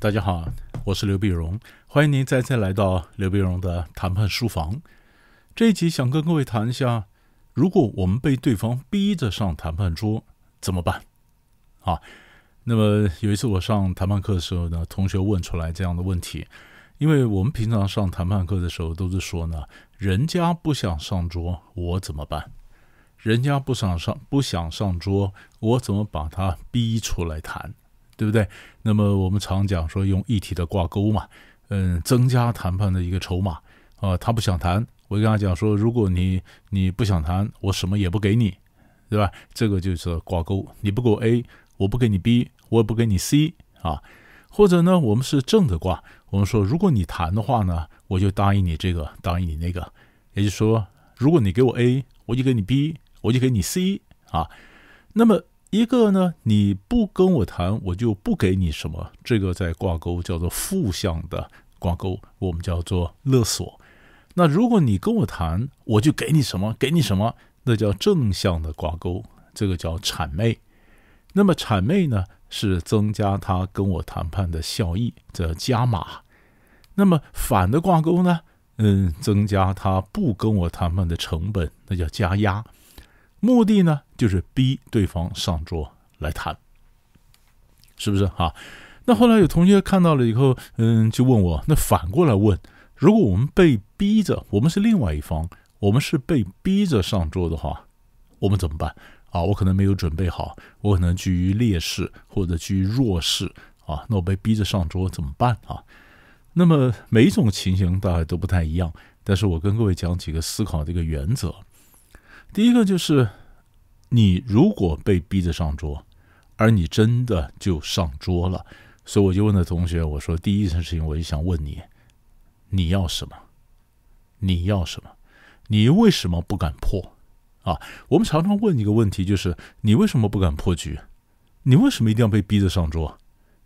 大家好，我是刘碧荣，欢迎您再次来到刘碧荣的谈判书房。这一集想跟各位谈一下，如果我们被对方逼着上谈判桌怎么办？啊，那么有一次我上谈判课的时候呢，同学问出来这样的问题，因为我们平常上谈判课的时候都是说呢，人家不想上桌，我怎么办？人家不想上不想上桌，我怎么把他逼出来谈？对不对？那么我们常讲说用议题的挂钩嘛，嗯，增加谈判的一个筹码啊。他不想谈，我就跟他讲说，如果你你不想谈，我什么也不给你，对吧？这个就是挂钩。你不给我 A，我不给你 B，我也不给你 C 啊。或者呢，我们是正的挂，我们说，如果你谈的话呢，我就答应你这个，答应你那个。也就是说，如果你给我 A，我就给你 B，我就给你 C 啊。那么。一个呢，你不跟我谈，我就不给你什么。这个在挂钩叫做负向的挂钩，我们叫做勒索。那如果你跟我谈，我就给你什么，给你什么，那叫正向的挂钩，这个叫谄媚。那么谄媚呢，是增加他跟我谈判的效益，这加码。那么反的挂钩呢，嗯，增加他不跟我谈判的成本，那叫加压。目的呢，就是逼对方上桌来谈，是不是哈？那后来有同学看到了以后，嗯，就问我，那反过来问，如果我们被逼着，我们是另外一方，我们是被逼着上桌的话，我们怎么办啊？我可能没有准备好，我可能居于劣势或者居于弱势啊，那我被逼着上桌怎么办啊？那么每一种情形大概都不太一样，但是我跟各位讲几个思考的一个原则。第一个就是，你如果被逼着上桌，而你真的就上桌了，所以我就问了同学，我说第一件事情，我就想问你，你要什么？你要什么？你为什么不敢破？啊，我们常常问一个问题，就是你为什么不敢破局？你为什么一定要被逼着上桌？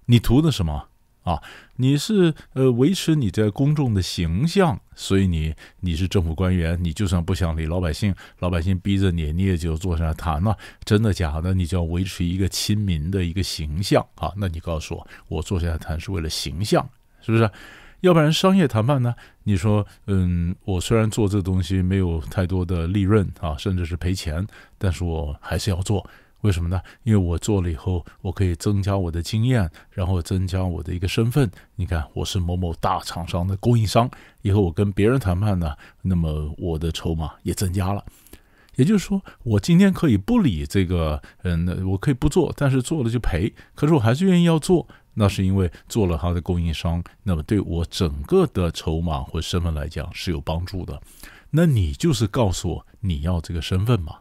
你图的什么？啊，你是呃维持你在公众的形象，所以你你是政府官员，你就算不想理老百姓，老百姓逼着你，你也就坐下来谈了。真的假的？你就要维持一个亲民的一个形象啊？那你告诉我，我坐下来谈是为了形象，是不是？要不然商业谈判呢？你说，嗯，我虽然做这东西没有太多的利润啊，甚至是赔钱，但是我还是要做。为什么呢？因为我做了以后，我可以增加我的经验，然后增加我的一个身份。你看，我是某某大厂商的供应商，以后我跟别人谈判呢，那么我的筹码也增加了。也就是说，我今天可以不理这个，嗯，我可以不做，但是做了就赔。可是我还是愿意要做，那是因为做了他的供应商，那么对我整个的筹码或身份来讲是有帮助的。那你就是告诉我你要这个身份嘛？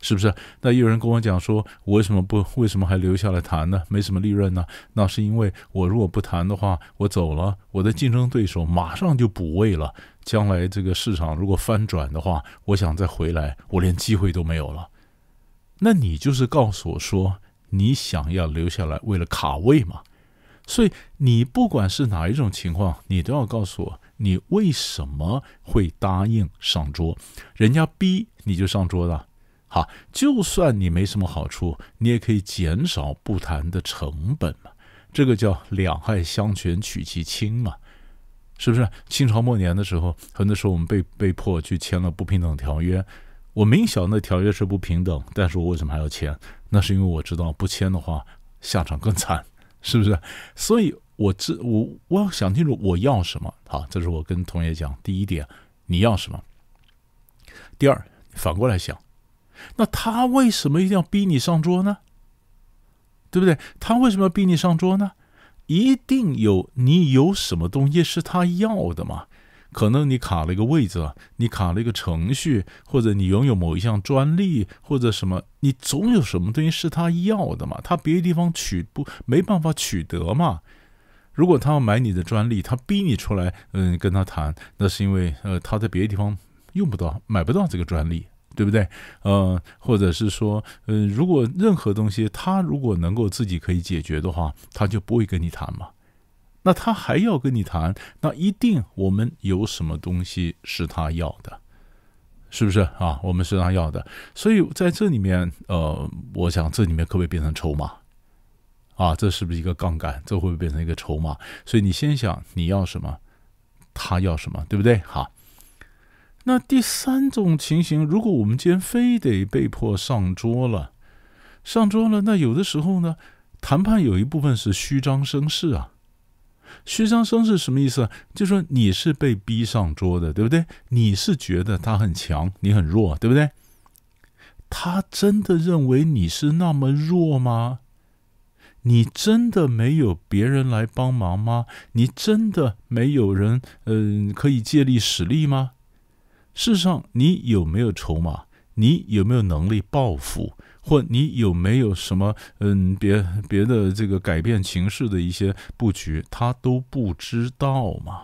是不是？那有人跟我讲说，我为什么不为什么还留下来谈呢？没什么利润呢？那是因为我如果不谈的话，我走了，我的竞争对手马上就补位了。将来这个市场如果翻转的话，我想再回来，我连机会都没有了。那你就是告诉我说，你想要留下来为了卡位嘛？所以你不管是哪一种情况，你都要告诉我，你为什么会答应上桌？人家逼你就上桌了。好，就算你没什么好处，你也可以减少不谈的成本嘛。这个叫两害相权取其轻嘛，是不是？清朝末年的时候，很多时候我们被被迫去签了不平等条约。我明晓那条约是不平等，但是我为什么还要签？那是因为我知道不签的话下场更惨，是不是？所以我知我我要想清楚我要什么。好，这是我跟同学讲第一点，你要什么？第二，反过来想。那他为什么一定要逼你上桌呢？对不对？他为什么要逼你上桌呢？一定有你有什么东西是他要的嘛？可能你卡了一个位置，你卡了一个程序，或者你拥有某一项专利，或者什么，你总有什么东西是他要的嘛？他别的地方取不没办法取得嘛？如果他要买你的专利，他逼你出来，嗯，跟他谈，那是因为呃他在别的地方用不到，买不到这个专利。对不对？呃，或者是说，呃，如果任何东西他如果能够自己可以解决的话，他就不会跟你谈嘛。那他还要跟你谈，那一定我们有什么东西是他要的，是不是啊？我们是他要的，所以在这里面，呃，我想这里面可不可以变成筹码啊，这是不是一个杠杆？这会不会变成一个筹码？所以你先想你要什么，他要什么，对不对？好。那第三种情形，如果我们今天非得被迫上桌了，上桌了，那有的时候呢，谈判有一部分是虚张声势啊。虚张声势什么意思？就说你是被逼上桌的，对不对？你是觉得他很强，你很弱，对不对？他真的认为你是那么弱吗？你真的没有别人来帮忙吗？你真的没有人，嗯，可以借力使力吗？事实上，你有没有筹码？你有没有能力报复？或你有没有什么嗯别别的这个改变情势的一些布局？他都不知道嘛？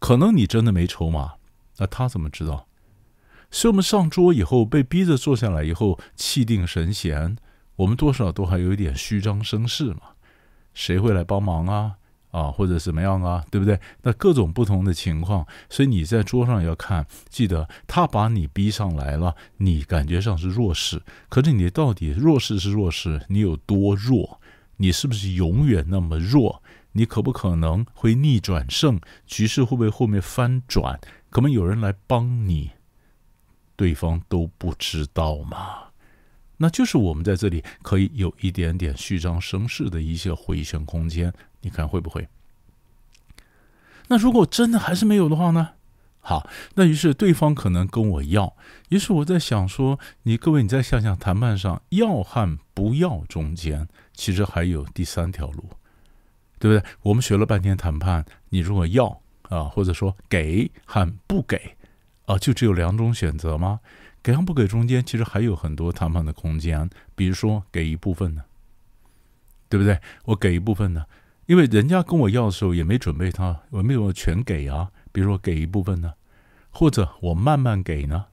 可能你真的没筹码，那他怎么知道？所以我们上桌以后被逼着坐下来以后，气定神闲，我们多少都还有一点虚张声势嘛？谁会来帮忙啊？啊，或者怎么样啊，对不对？那各种不同的情况，所以你在桌上要看，记得他把你逼上来了，你感觉上是弱势，可是你到底弱势是弱势，你有多弱？你是不是永远那么弱？你可不可能会逆转胜？局势会不会后面翻转？可能有人来帮你，对方都不知道吗？那就是我们在这里可以有一点点虚张声势的一些回旋空间，你看会不会？那如果真的还是没有的话呢？好，那于是对方可能跟我要，于是我在想说，你各位你再想想，谈判上要和不要中间，其实还有第三条路，对不对？我们学了半天谈判，你如果要啊，或者说给和不给啊，就只有两种选择吗？给和不给中间，其实还有很多谈判的空间。比如说，给一部分呢，对不对？我给一部分呢，因为人家跟我要的时候也没准备他，我没有全给啊。比如说，给一部分呢，或者我慢慢给呢，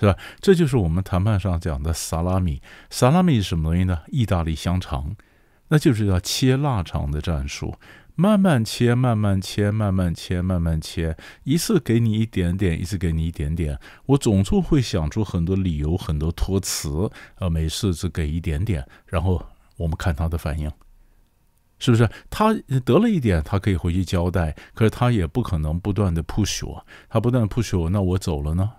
是吧？这就是我们谈判上讲的萨拉米。萨拉米是什么东西呢？意大利香肠，那就是要切腊肠的战术。慢慢切，慢慢切，慢慢切，慢慢切，一次给你一点点，一次给你一点点。我总是会想出很多理由，很多托词，呃，每次只给一点点，然后我们看他的反应，是不是？他得了一点，他可以回去交代，可是他也不可能不断的 push 我，他不断的 push 我，那我走了呢？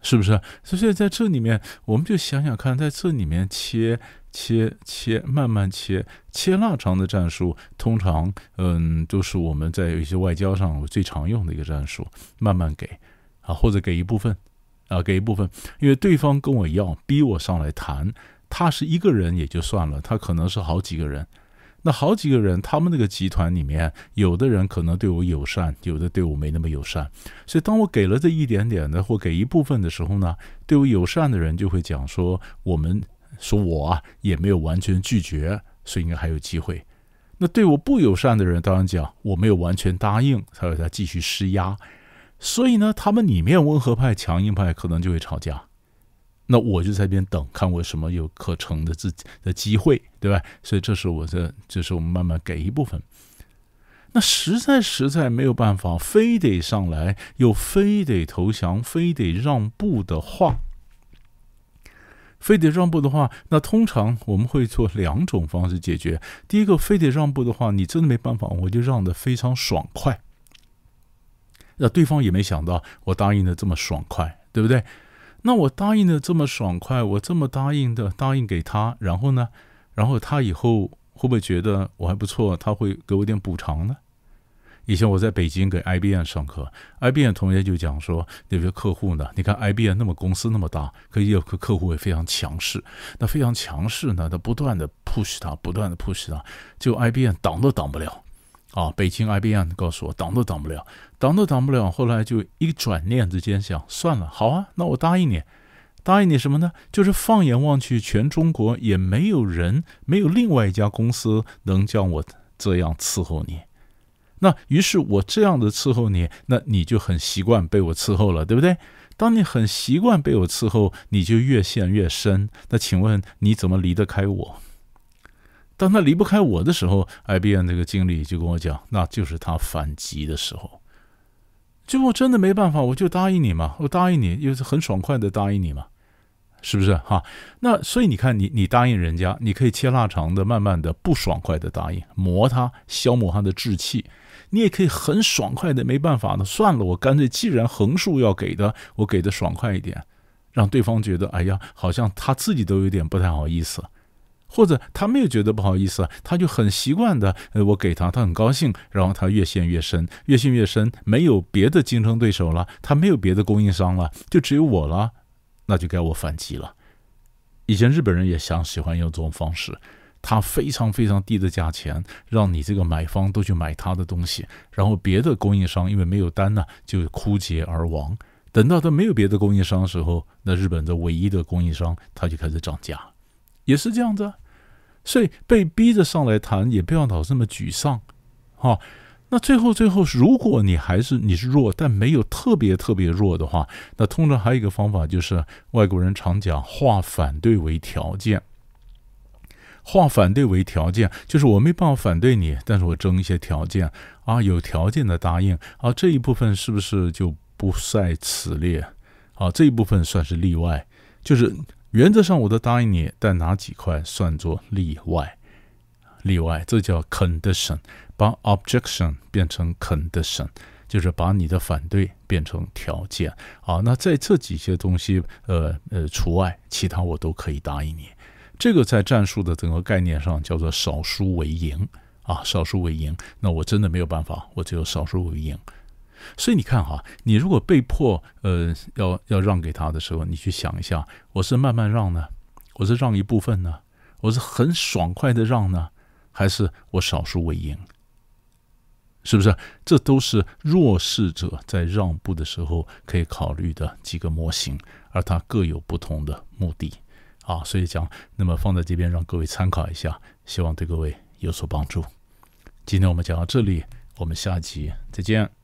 是不是？所以在这里面，我们就想想看，在这里面切。切切慢慢切切腊肠的战术，通常嗯都是我们在一些外交上最常用的一个战术。慢慢给啊，或者给一部分啊，给一部分，因为对方跟我要逼我上来谈，他是一个人也就算了，他可能是好几个人。那好几个人，他们那个集团里面，有的人可能对我友善，有的对我没那么友善。所以当我给了这一点点的或给一部分的时候呢，对我友善的人就会讲说我们。说我啊也没有完全拒绝，所以应该还有机会。那对我不友善的人，当然讲我没有完全答应，才会再继续施压。所以呢，他们里面温和派、强硬派可能就会吵架。那我就在边等，看我什么有可乘的自己的机会，对吧？所以这是我这，就是我们慢慢给一部分。那实在实在没有办法，非得上来，又非得投降，非得让步的话。非得让步的话，那通常我们会做两种方式解决。第一个，非得让步的话，你真的没办法，我就让的非常爽快。那对方也没想到我答应的这么爽快，对不对？那我答应的这么爽快，我这么答应的答应给他，然后呢，然后他以后会不会觉得我还不错？他会给我点补偿呢？以前我在北京给 IBM 上课，IBM 同学就讲说，有些客户呢，你看 IBM 那么公司那么大，可以有个客户也非常强势，那非常强势呢，他不断的 push 他，不断的 push 他，就 IBM 挡都挡不了啊！北京 IBM 告诉我，挡都挡不了，挡都挡不了。后来就一转念之间想，算了，好啊，那我答应你，答应你什么呢？就是放眼望去，全中国也没有人，没有另外一家公司能叫我这样伺候你。那于是我这样的伺候你，那你就很习惯被我伺候了，对不对？当你很习惯被我伺候，你就越陷越深。那请问你怎么离得开我？当他离不开我的时候，IBM 这个经理就跟我讲，那就是他反击的时候。就我真的没办法，我就答应你嘛，我答应你，又是很爽快的答应你嘛，是不是哈？那所以你看，你你答应人家，你可以切腊肠的，慢慢的不爽快的答应，磨他，消磨他的志气；你也可以很爽快的，没办法的，算了，我干脆既然横竖要给的，我给的爽快一点，让对方觉得，哎呀，好像他自己都有点不太好意思，或者他没有觉得不好意思，他就很习惯的，呃，我给他，他很高兴，然后他越陷越深，越陷越深，没有别的竞争对手了，他没有别的供应商了，就只有我了。那就该我反击了。以前日本人也想喜欢用这种方式，他非常非常低的价钱，让你这个买方都去买他的东西，然后别的供应商因为没有单呢，就枯竭而亡。等到他没有别的供应商的时候，那日本的唯一的供应商他就开始涨价，也是这样子。所以被逼着上来谈，也不要老这么沮丧，哈。那最后，最后，如果你还是你是弱，但没有特别特别弱的话，那通常还有一个方法，就是外国人常讲化反对为条件。化反对为条件，就是我没办法反对你，但是我争一些条件啊，有条件的答应啊，这一部分是不是就不在此列？啊，这一部分算是例外，就是原则上我都答应你，但哪几块算作例外？例外，这叫 condition。把 objection 变成 condition，就是把你的反对变成条件啊。那在这几些东西，呃呃除外，其他我都可以答应你。这个在战术的整个概念上叫做少输为赢啊，少输为赢。那我真的没有办法，我只有少输为赢。所以你看哈，你如果被迫呃要要让给他的时候，你去想一下，我是慢慢让呢，我是让一部分呢，我是很爽快的让呢，还是我少数为赢？是不是？这都是弱势者在让步的时候可以考虑的几个模型，而它各有不同的目的啊。所以讲，那么放在这边让各位参考一下，希望对各位有所帮助。今天我们讲到这里，我们下集再见。